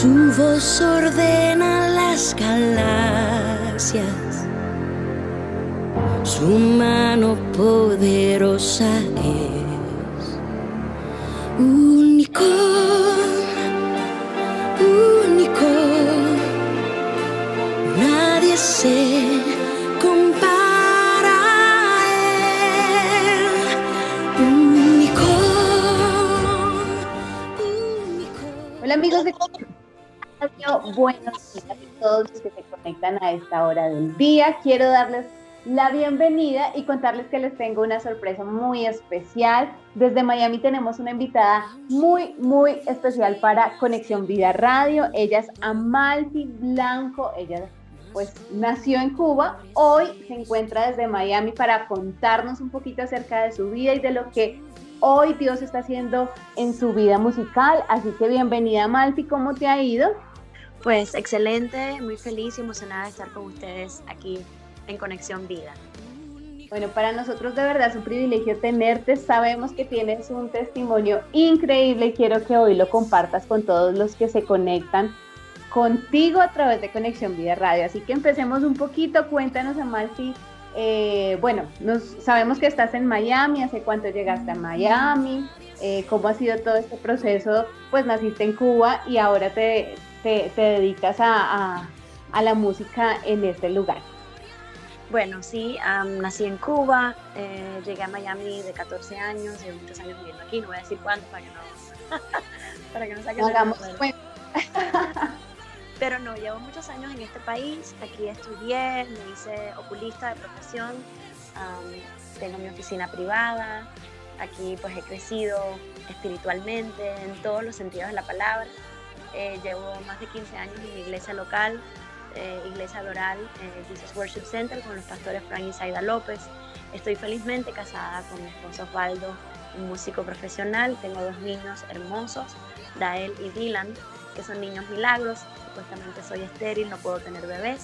Su voz ordena las galaxias. Su mano poderosa es buenos días a todos los que se conectan a esta hora del día. Quiero darles la bienvenida y contarles que les tengo una sorpresa muy especial. Desde Miami tenemos una invitada muy, muy especial para Conexión Vida Radio. Ella es Amalfi Blanco. Ella pues nació en Cuba, hoy se encuentra desde Miami para contarnos un poquito acerca de su vida y de lo que hoy Dios está haciendo en su vida musical. Así que bienvenida Amalfi, ¿cómo te ha ido? Pues excelente, muy feliz y emocionada de estar con ustedes aquí en Conexión Vida. Bueno, para nosotros de verdad es un privilegio tenerte. Sabemos que tienes un testimonio increíble y quiero que hoy lo compartas con todos los que se conectan contigo a través de Conexión Vida Radio. Así que empecemos un poquito. Cuéntanos, Amalfi. Eh, bueno, nos, sabemos que estás en Miami. ¿Hace cuánto llegaste a Miami? Eh, ¿Cómo ha sido todo este proceso? Pues naciste en Cuba y ahora te, te, te dedicas a, a, a la música en este lugar. Bueno, sí, am, nací en Cuba, eh, llegué a Miami de 14 años, llevo muchos años viviendo aquí, no voy a decir cuánto para que no, para que no saquen hagamos cuenta. Pero no, llevo muchos años en este país, aquí estudié, me hice oculista de profesión, am, tengo mi oficina privada, aquí pues he crecido espiritualmente en todos los sentidos de la palabra. Eh, llevo más de 15 años en mi iglesia local, eh, iglesia Doral, eh, Jesus Worship Center, con los pastores Frank y Zaida López. Estoy felizmente casada con mi esposo Osvaldo, un músico profesional. Tengo dos niños hermosos, Dael y Dylan, que son niños milagros. Supuestamente soy estéril, no puedo tener bebés,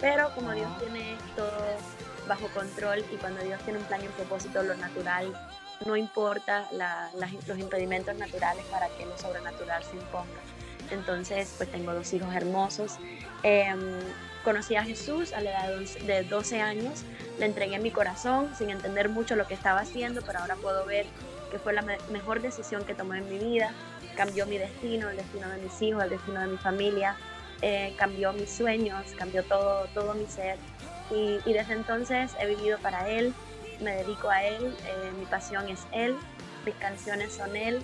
pero como Dios tiene todo bajo control y cuando Dios tiene un plan y un propósito, lo natural no importa la- los impedimentos naturales para que lo sobrenatural se imponga. Entonces, pues tengo dos hijos hermosos. Em, conocí a Jesús a la edad de 11 de 12 años, le entregué mi corazón sin entender mucho lo que estaba haciendo, pero ahora puedo ver que fue la me- mejor decisión que tomé en mi vida. Cambió mi destino, el destino de mis hijos, el destino de mi familia, eh, cambió mis sueños, cambió todo, todo mi ser. Y, y desde entonces he vivido para Él, me dedico a Él, eh, mi pasión es Él, mis canciones son Él,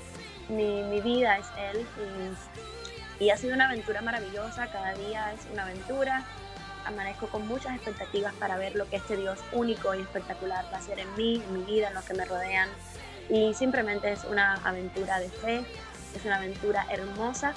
mi, mi vida es Él. Y, y ha sido una aventura maravillosa, cada día es una aventura. Amanezco con muchas expectativas para ver lo que este Dios único y espectacular va a hacer en mí, en mi vida, en los que me rodean. Y simplemente es una aventura de fe, es una aventura hermosa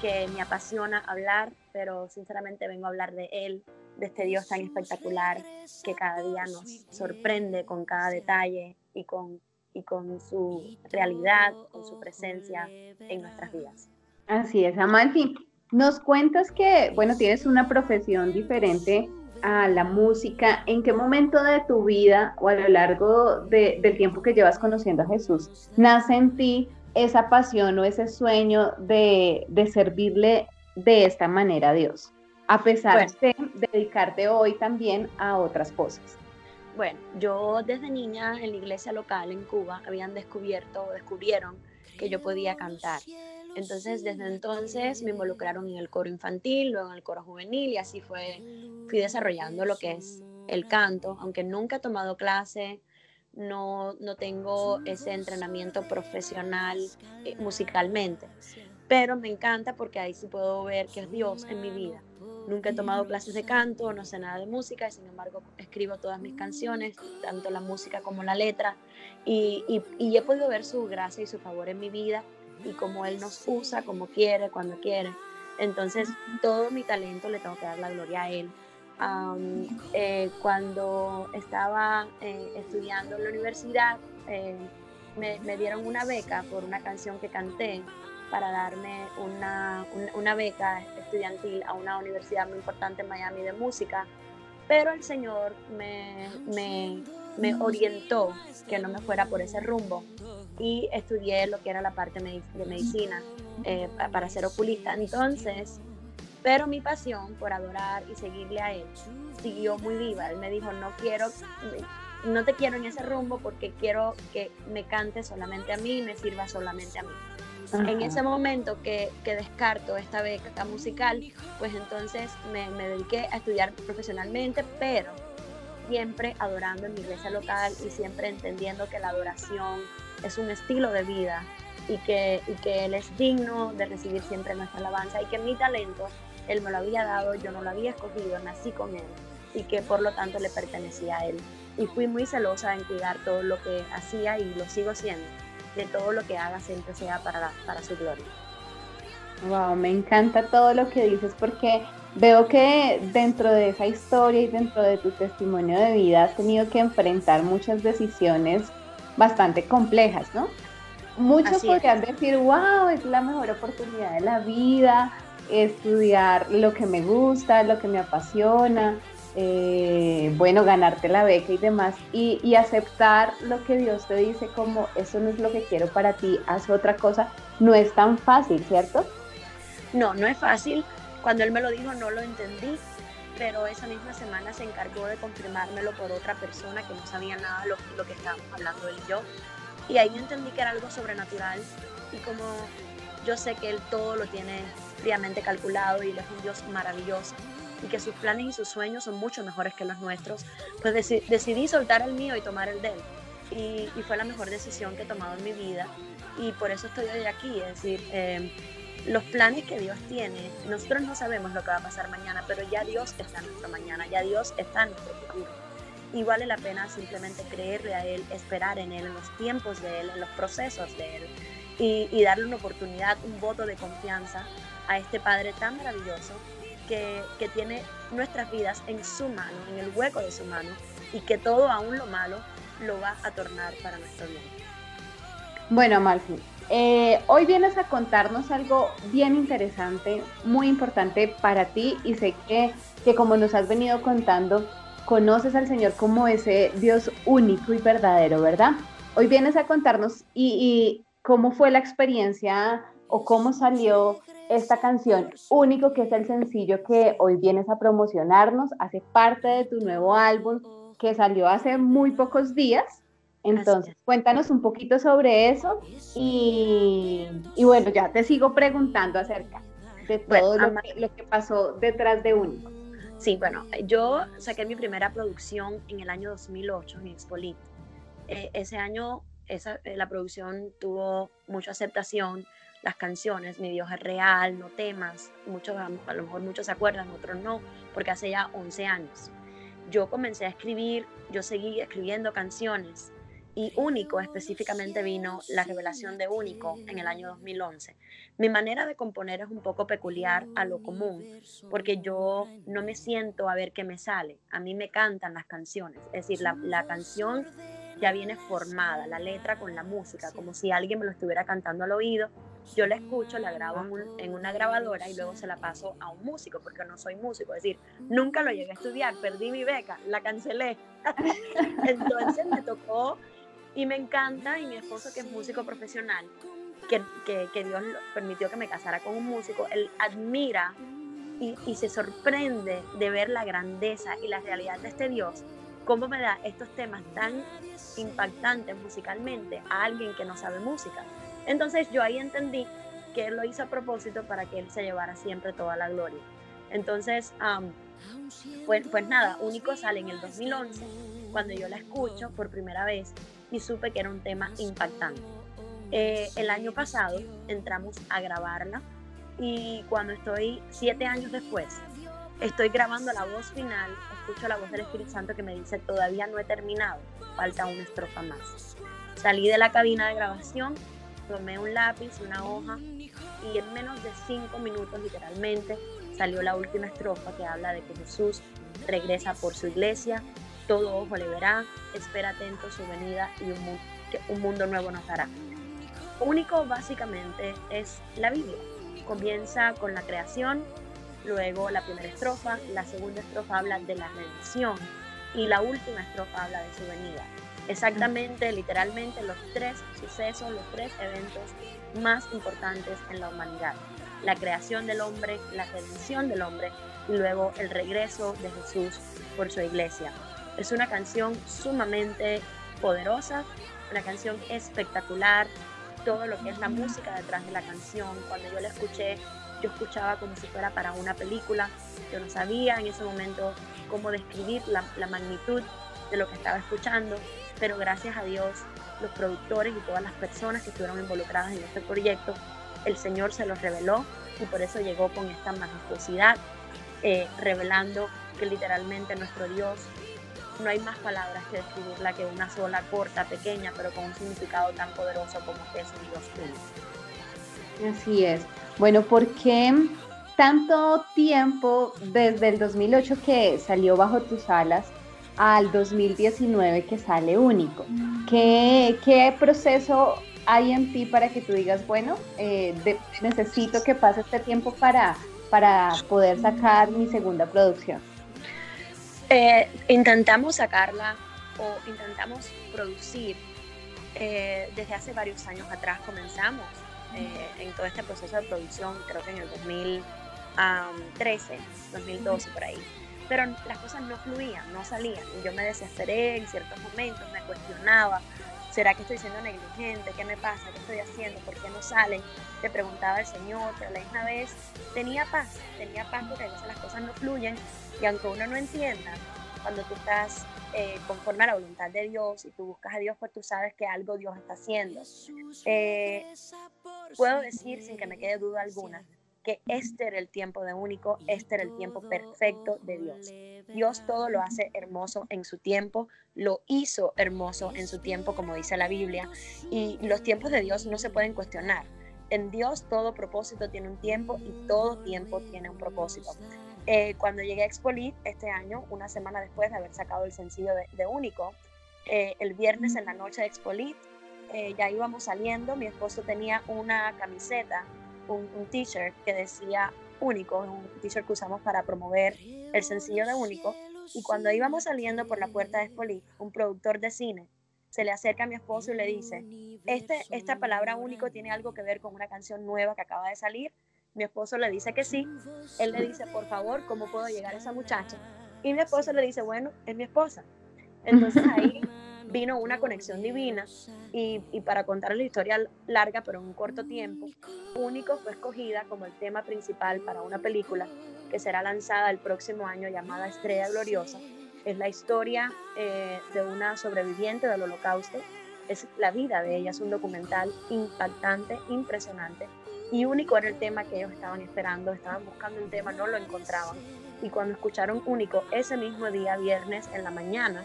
que me apasiona hablar, pero sinceramente vengo a hablar de Él, de este Dios tan espectacular que cada día nos sorprende con cada detalle y con, y con su realidad, con su presencia en nuestras vidas. Así es, Amalfi. Nos cuentas que, bueno, tienes una profesión diferente a la música. ¿En qué momento de tu vida o a lo largo de- del tiempo que llevas conociendo a Jesús nace en ti esa pasión o ese sueño de, de servirle de esta manera a Dios? A pesar de dedicarte hoy también a otras cosas. Bueno, yo desde niña en la iglesia local en Cuba habían descubierto, descubrieron que yo podía cantar. Entonces, desde entonces me involucraron en el coro infantil, luego en el coro juvenil y así fue, fui desarrollando lo que es el canto, aunque nunca he tomado clase, no, no tengo ese entrenamiento profesional eh, musicalmente, pero me encanta porque ahí sí puedo ver que es Dios en mi vida. Nunca he tomado clases de canto, no sé nada de música, y sin embargo escribo todas mis canciones, tanto la música como la letra, y, y, y he podido ver su gracia y su favor en mi vida y cómo Él nos usa como quiere, cuando quiere. Entonces, todo mi talento le tengo que dar la gloria a Él. Eh, cuando estaba eh, estudiando en la universidad, eh, me, dieron una beca por una canción que canté para darme una, una beca estudiantil a una universidad muy importante en Miami de música pero el Señor me, me, orientó que no me fuera por ese rumbo y estudié lo que era la parte de medicina eh, para ser oculista. Entonces, pero mi pasión por adorar y seguirle a Él siguió muy viva. Él me dijo, no quiero, no te quiero en ese rumbo porque quiero que me cante solamente a mí y me sirva solamente a mí. En ese momento que, que, descarto esta beca musical, pues entonces me, me dediqué a estudiar profesionalmente, pero siempre adorando en mi iglesia local y siempre entendiendo que la adoración es un estilo de vida y que, y que Él es digno de recibir siempre nuestra alabanza y que mi talento Él me lo había dado, yo no lo había escogido, nací con Él y que por lo tanto le pertenecía a Él. Y fui muy celosa en cuidar todo lo que hacía y lo sigo siendo, de todo lo que haga siempre sea para, para su gloria. Wow, me encanta todo lo que dices porque veo que dentro de esa historia y dentro de tu testimonio de vida has tenido que enfrentar muchas decisiones bastante complejas, ¿no? Muchos podrían decir, wow, es la mejor oportunidad de la vida, estudiar lo que me gusta, lo que me apasiona, eh, bueno, ganarte la beca y demás, y, y, aceptar lo que Dios te dice como eso no es lo que quiero para ti, haz otra cosa, no es tan fácil, ¿cierto? No, no es fácil. Cuando Él me lo dijo no lo entendí, pero esa misma semana se encargó de confirmármelo por otra persona que no sabía nada de lo, lo que estábamos hablando él y yo. Y ahí entendí que era algo sobrenatural y como yo sé que Él todo lo tiene fríamente calculado y Él es un Dios maravilloso y que sus planes y sus sueños son mucho mejores que los nuestros, pues decidí soltar el mío y tomar el de Él. Y, y, fue la mejor decisión que he tomado en mi vida y por eso estoy hoy aquí, es decir, eh, los planes que Dios tiene, nosotros no sabemos lo que va a pasar mañana, pero ya Dios está en nuestro mañana, ya Dios está en nuestro futuro. Y vale la pena simplemente creerle a Él, esperar en Él, en los tiempos de Él, en los procesos de Él, y, darle una oportunidad, un voto de confianza a este Padre tan maravilloso que, tiene nuestras vidas en su mano, en el hueco de su mano, y que todo, aún lo malo, lo va a tornar para nuestro bien. Bueno, Amalfi, eh, hoy vienes a contarnos algo bien interesante, muy importante para ti y sé que, que como nos has venido contando, conoces al Señor como ese Dios único y verdadero, ¿verdad? Hoy vienes a contarnos y, cómo fue la experiencia o cómo salió esta canción único que es el sencillo que hoy vienes a promocionarnos, hace parte de tu nuevo álbum que salió hace muy pocos días entonces, cuéntanos un poquito sobre eso y, bueno, ya te sigo preguntando acerca de todo lo, que, pasó detrás de Único. Sí, bueno, yo saqué mi primera producción en el año 2008 en Expolit. Eh, ese año esa, eh, la producción tuvo mucha aceptación, las canciones, Mi Dios es real, no temas, muchos, a lo mejor muchos se acuerdan, otros no, porque hace ya 11 años. Yo comencé a escribir, yo seguí escribiendo canciones y Único específicamente vino la revelación de Único en el año 2011. Mi manera de componer es un poco peculiar a lo común, porque yo no me siento a ver qué me sale, a mí me cantan las canciones, es decir, la, la canción ya viene formada, la letra con la música, como si alguien me lo estuviera cantando al oído. Yo la escucho, la grabo en, una grabadora y luego se la paso a un músico, porque no soy músico, es decir, nunca lo llegué a estudiar, perdí mi beca, la cancelé. Entonces me tocó y me encanta, y mi esposo que es músico profesional, que, que, que Dios permitió que me casara con un músico, él admira y, y, se sorprende de ver la grandeza y la realidad de este Dios, cómo me da estos temas tan impactantes musicalmente a alguien que no sabe música. Entonces yo ahí entendí que él lo hizo a propósito para que él se llevara siempre toda la gloria. Entonces, pues, pues nada, Único sale en el 2011, cuando yo la escucho por primera vez y supe que era un tema impactante. Eh, el año pasado entramos a grabarla y cuando estoy siete años después, estoy grabando la voz final, escucho la voz del Espíritu Santo que me dice, todavía no he terminado, falta una estrofa más. Salí de la cabina de grabación, tomé un lápiz, una hoja y en menos de cinco minutos literalmente salió la última estrofa que habla de que Jesús regresa por su iglesia todo ojo le verá, espera atento su venida y un, mundo, un mundo nuevo nos dará. Único básicamente es la Biblia. Comienza con la creación, luego la primera estrofa, la segunda estrofa habla de la redención y la última estrofa habla de su venida. Exactamente, literalmente, los tres sucesos, los tres eventos más importantes en la humanidad. La creación del hombre, la redención del hombre y luego el regreso de Jesús por su iglesia. Es una canción sumamente poderosa, una canción espectacular, todo lo que es la música detrás de la canción. Cuando yo la escuché, yo escuchaba como si fuera para una película. Yo no sabía en ese momento cómo describir la, la magnitud de lo que estaba escuchando, pero gracias a Dios, los productores y todas las personas que estuvieron involucradas en este proyecto, el Señor se los reveló y por eso llegó con esta majestuosidad, eh, revelando que literalmente nuestro Dios, no hay más palabras que describirla que una sola, corta, pequeña, pero con un significado tan poderoso como es Dios tuyo. Así es. Bueno, ¿por qué tanto tiempo desde el 2008 que salió bajo tus alas al 2019 que sale único? ¿Qué, qué proceso hay en ti para que tú digas, bueno, eh, necesito que pase este tiempo para, para poder sacar mi segunda producción? Eh, intentamos sacarla o intentamos producir eh, desde hace varios años atrás comenzamos en todo este proceso de producción, creo que en el 2013, 2012 por ahí. Pero las cosas no fluían, no salían. Y yo me desesperé en ciertos momentos, me cuestionaba, ¿Será que estoy siendo negligente? ¿Qué me pasa? ¿Qué estoy haciendo? ¿Por qué no salen? Te preguntaba el Señor, pero la misma vez tenía paz, tenía paz porque a veces las cosas no fluyen y aunque uno no entienda, cuando tú estás eh, conforme a la voluntad de Dios y tú buscas a Dios, pues tú sabes que algo Dios está haciendo. Eh, puedo decir sin que me quede duda alguna que este era el tiempo de único, este era el tiempo perfecto de Dios. Dios todo lo hace hermoso en su tiempo, lo hizo hermoso en su tiempo, como dice la Biblia, y los tiempos de Dios no se pueden cuestionar. En Dios todo propósito tiene un tiempo y todo tiempo tiene un propósito. Eh, cuando llegué a Expolit este año, una semana después de haber sacado el sencillo de, Único, eh, el viernes en la noche de Expolit, eh, ya íbamos saliendo, mi esposo tenía una camiseta un, t-shirt que decía Único, un t-shirt que usamos para promover el sencillo de Único. Y cuando íbamos saliendo por la puerta de Spoli, un productor de cine se le acerca a mi esposo y le dice, este, esta palabra único tiene algo que ver con una canción nueva que acaba de salir. Mi esposo le dice que sí. Él le dice, por favor, ¿cómo puedo llegar a esa muchacha? Y mi esposo le dice, bueno, es mi esposa. Entonces ahí vino una conexión divina y, para contar la historia larga pero en un corto tiempo, Único fue escogida como el tema principal para una película que será lanzada el próximo año llamada Estrella Gloriosa. Es la historia eh, de una sobreviviente del holocausto, es la vida de ella, es un documental impactante, impresionante y único era el tema que ellos estaban esperando, estaban buscando un tema, no lo encontraban. Y cuando escucharon único ese mismo día, viernes en la mañana,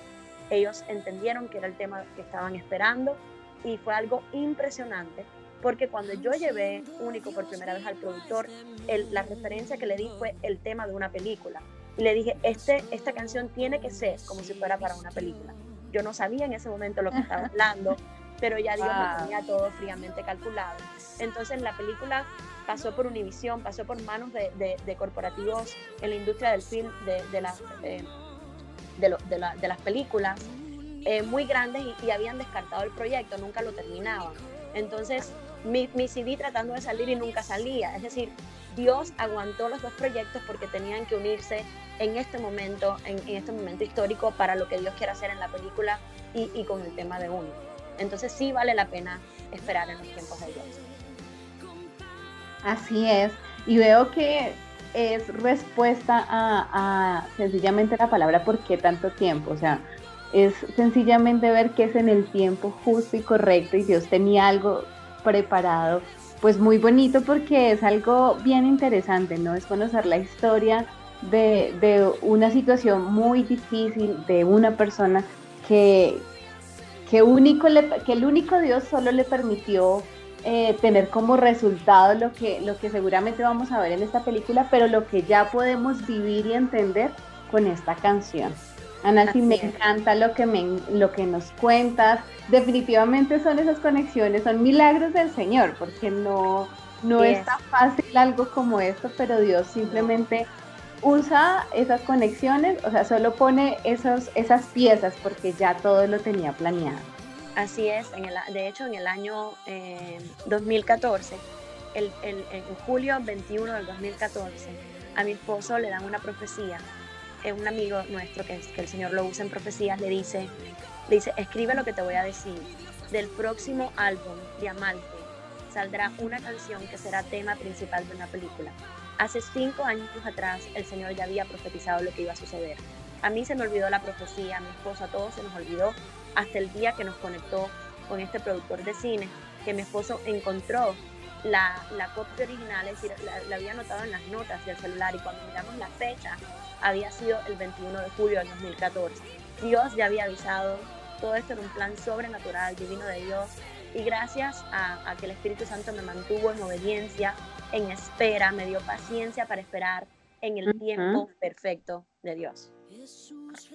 ellos entendieron que era el tema que estaban esperando y fue algo impresionante porque cuando yo llevé único por primera vez al productor, la referencia que le di fue el tema de una película. Y le dije, este, esta canción tiene que ser como si fuera para una película. Yo no sabía en ese momento lo que estaba hablando, pero ya Dios me tenía todo fríamente calculado. Entonces la película pasó por Univision, pasó por manos de, corporativos en la industria del film, de, la, eh, de, las películas eh, muy grandes y, habían descartado el proyecto, nunca lo terminaban. Entonces, mi, mi CD tratando de salir y nunca salía. Es decir, Dios aguantó los dos proyectos porque tenían que unirse en este momento, en, este momento histórico para lo que Dios quiere hacer en la película y, y, con el tema de uno. Entonces sí vale la pena esperar en los tiempos de Dios. Así es. Y veo que es respuesta a, sencillamente la palabra ¿por qué tanto tiempo? O sea, es sencillamente ver que es en el tiempo justo y correcto y Dios tenía algo preparado, pues muy bonito porque es algo bien interesante, ¿no? Es conocer la historia de, de una situación muy difícil de una persona que, que, único que el único Dios solo le permitió eh, tener como resultado lo que, lo que seguramente vamos a ver en esta película, pero lo que ya podemos vivir y entender con esta canción. Ana, sí me encanta lo que, me, lo que nos cuentas. Definitivamente son esas conexiones, son milagros del Señor, porque no, No es tan fácil algo como esto, pero Dios simplemente usa esas conexiones, o sea, solo pone esos, esas piezas porque ya todo lo tenía planeado. Así es, el, de hecho en el año 2014, eh, en julio 21 del 2014, a mi esposo le dan una profecía, es un amigo nuestro que, que el Señor lo usa en profecías, le dice, le dice, escribe lo que te voy a decir, del próximo álbum de Amalfi saldrá una canción que será tema principal de una película. Hace cinco años atrás el Señor ya había profetizado lo que iba a suceder. A mí se me olvidó la profecía, a mi esposa, a todos se nos olvidó hasta el día que nos conectó con este productor de cine, que mi esposo encontró la, la copia original, es decir, la, había anotado en las notas del celular y cuando miramos la fecha había sido el 21 de julio del 2014. Dios ya había avisado, todo esto era un plan sobrenatural, divino de Dios, y gracias a, que el Espíritu Santo me mantuvo en obediencia, en espera, me dio paciencia para esperar en el tiempo perfecto de Dios.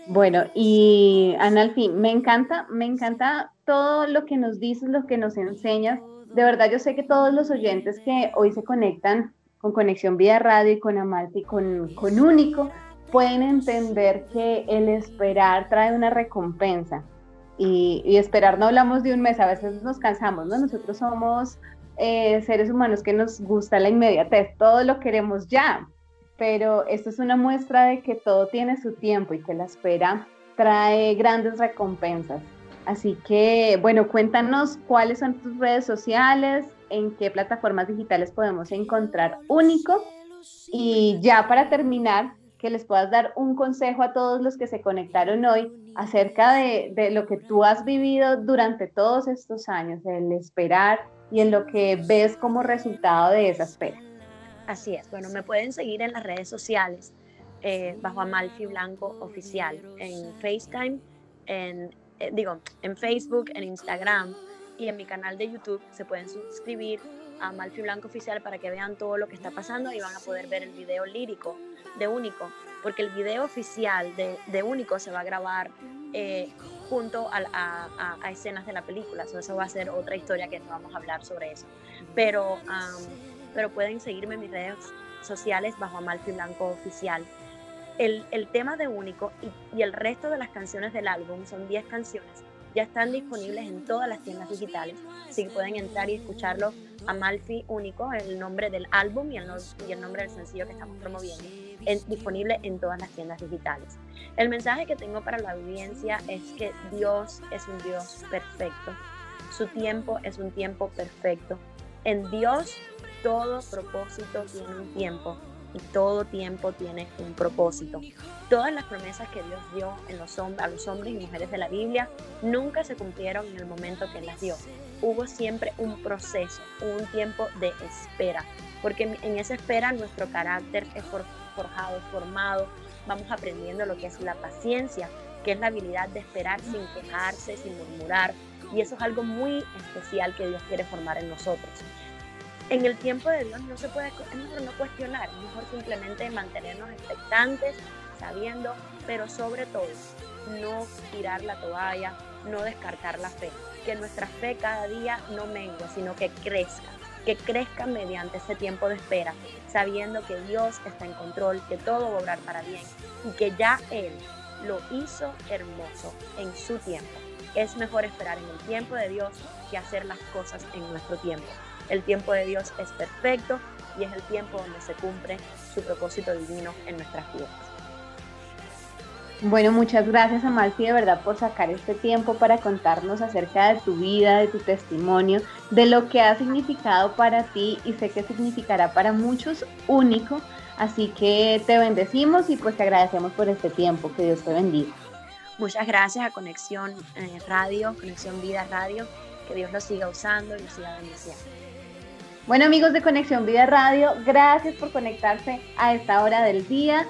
Bueno, y Analfi, me encanta, me encanta todo lo que nos dices, lo que nos enseñas. De verdad, yo sé que todos los oyentes que hoy se conectan con Conexión Vía Radio y con Amalfi, con, con Único, pueden entender que el esperar trae una recompensa. Y, esperar no hablamos de un mes, a veces nos cansamos, ¿no? Nosotros somos eh, seres humanos que nos gusta la inmediatez, todo lo queremos ya, pero esto es una muestra de que todo tiene su tiempo y que la espera trae grandes recompensas. Así que, bueno, cuéntanos cuáles son tus redes sociales, en qué plataformas digitales podemos encontrar Único. Y ya para terminar, que les puedas dar un consejo a todos los que se conectaron hoy acerca de, de, lo que tú has vivido durante todos estos años, el esperar y en lo que ves como resultado de esa espera. Así es, bueno, me pueden seguir en las redes sociales eh, bajo Amalfi Blanco Oficial, en FaceTime, en, eh, digo, en Facebook, en Instagram y en mi canal de YouTube se pueden suscribir a Amalfi Blanco Oficial para que vean todo lo que está pasando y van a poder ver el video lírico de Único, porque el video oficial de, de Único se va a grabar eh, junto a, a, escenas de la película, eso va a ser otra historia que vamos a hablar sobre eso. Pero, pero pueden seguirme en mis redes sociales bajo Amalfi Blanco Oficial. El, el tema de Único y, y el resto de las canciones del álbum, son 10 canciones, ya están disponibles en todas las tiendas digitales, así que pueden entrar y escucharlo Amalfi Único, el nombre del álbum y el, y el nombre del sencillo que estamos promoviendo disponible en todas las tiendas digitales. El mensaje que tengo para la audiencia es que Dios es un Dios perfecto. Su tiempo es un tiempo perfecto. En Dios todo propósito tiene un tiempo y todo tiempo tiene un propósito. Todas las promesas que Dios dio a los hombres y mujeres de la Biblia nunca se cumplieron en el momento que las dio. Hubo siempre un proceso, un tiempo de espera, porque en esa espera nuestro carácter es forjado, formado, vamos aprendiendo lo que es la paciencia, que es la habilidad de esperar sin quejarse, sin murmurar, y eso es algo muy especial que Dios quiere formar en nosotros. En el tiempo de Dios no se puede, es mejor no cuestionar, es mejor simplemente mantenernos expectantes, sabiendo, pero sobre todo no tirar la toalla, no descartar la fe, que nuestra fe cada día no mengue, sino que crezca que crezcan mediante ese tiempo de espera, sabiendo que Dios está en control, que todo va a obrar para bien y que ya Él lo hizo hermoso en su tiempo. Es mejor esperar en el tiempo de Dios que hacer las cosas en nuestro tiempo. El tiempo de Dios es perfecto y es el tiempo donde se cumple su propósito divino en nuestras vidas. Bueno, muchas gracias Amalfi de verdad por sacar este tiempo para contarnos acerca de tu vida, de tu testimonio, de lo que ha significado para ti y sé que significará para muchos único. Así que te bendecimos y pues te agradecemos por este tiempo. Que Dios te bendiga. Muchas gracias a Conexión eh, Radio, Conexión Vida Radio. Que Dios lo siga usando y lo siga bendiciendo. Bueno amigos de Conexión Vida Radio, gracias por conectarse a esta hora del día.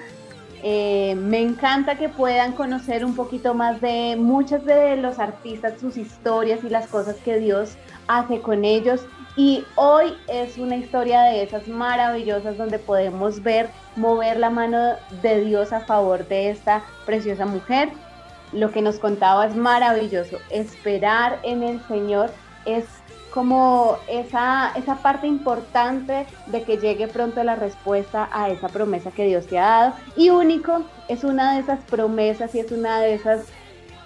Eh, me encanta que puedan conocer un poquito más de muchos de los artistas, sus historias y las cosas que Dios hace con ellos. Y hoy es una historia de esas maravillosas donde podemos ver mover la mano de Dios a favor de esta preciosa mujer. Lo que nos contaba es maravilloso. Esperar en el Señor es como esa, esa parte importante de que llegue pronto la respuesta a esa promesa que Dios te ha dado. Y único es una de esas promesas y es una de esas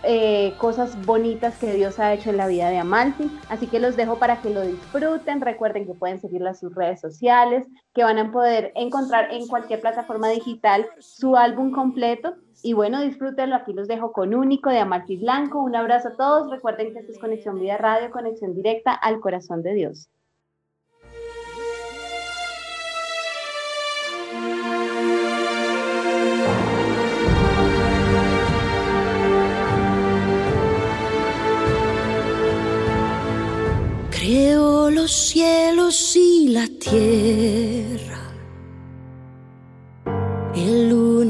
eh, cosas bonitas que Dios ha hecho en la vida de Amalfi. Así que los dejo para que lo disfruten. Recuerden que pueden seguirla en sus redes sociales, que van a poder encontrar en cualquier plataforma digital su álbum completo. Y bueno, disfrútenlo. Aquí los dejo con Único de Amalfi Blanco. Un abrazo a todos. Recuerden que esto es Conexión Vida Radio, conexión directa al corazón de Dios. Creó los cielos y la tierra.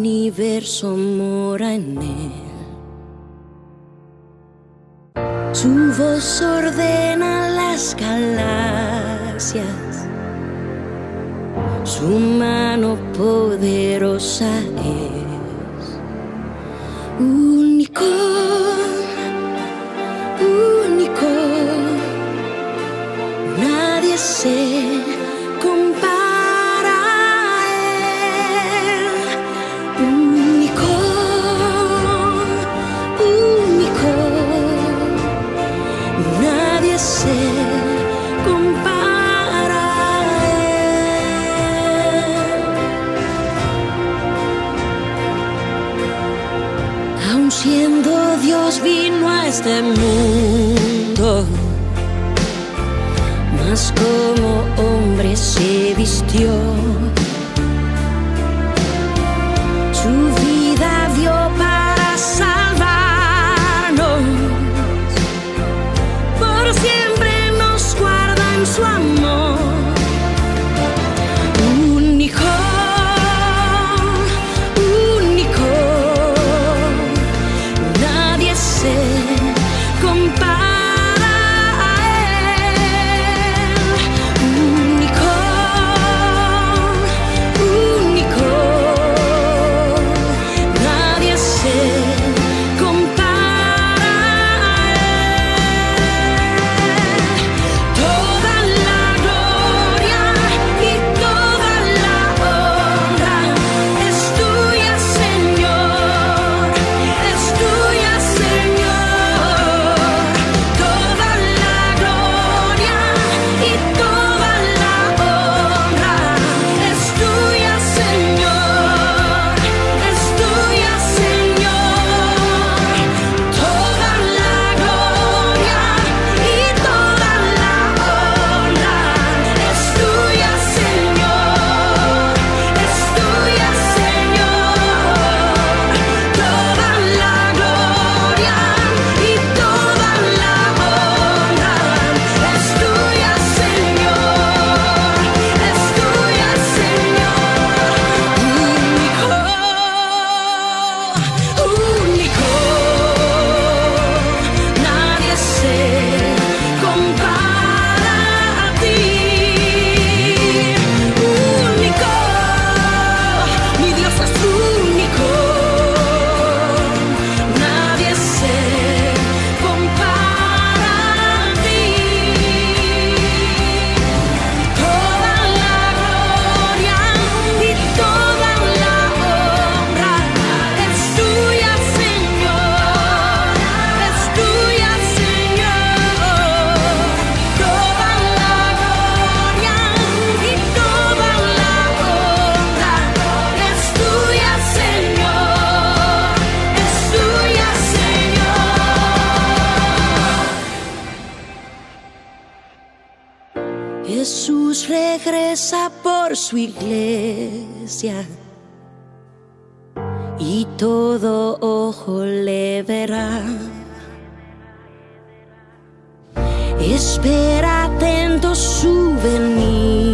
Universo mora en él. Su voz ordena las galaxias. Su mano poderosa es único, vistió. Regresa por su iglesia y todo ojo le verá. Espera atento su venida.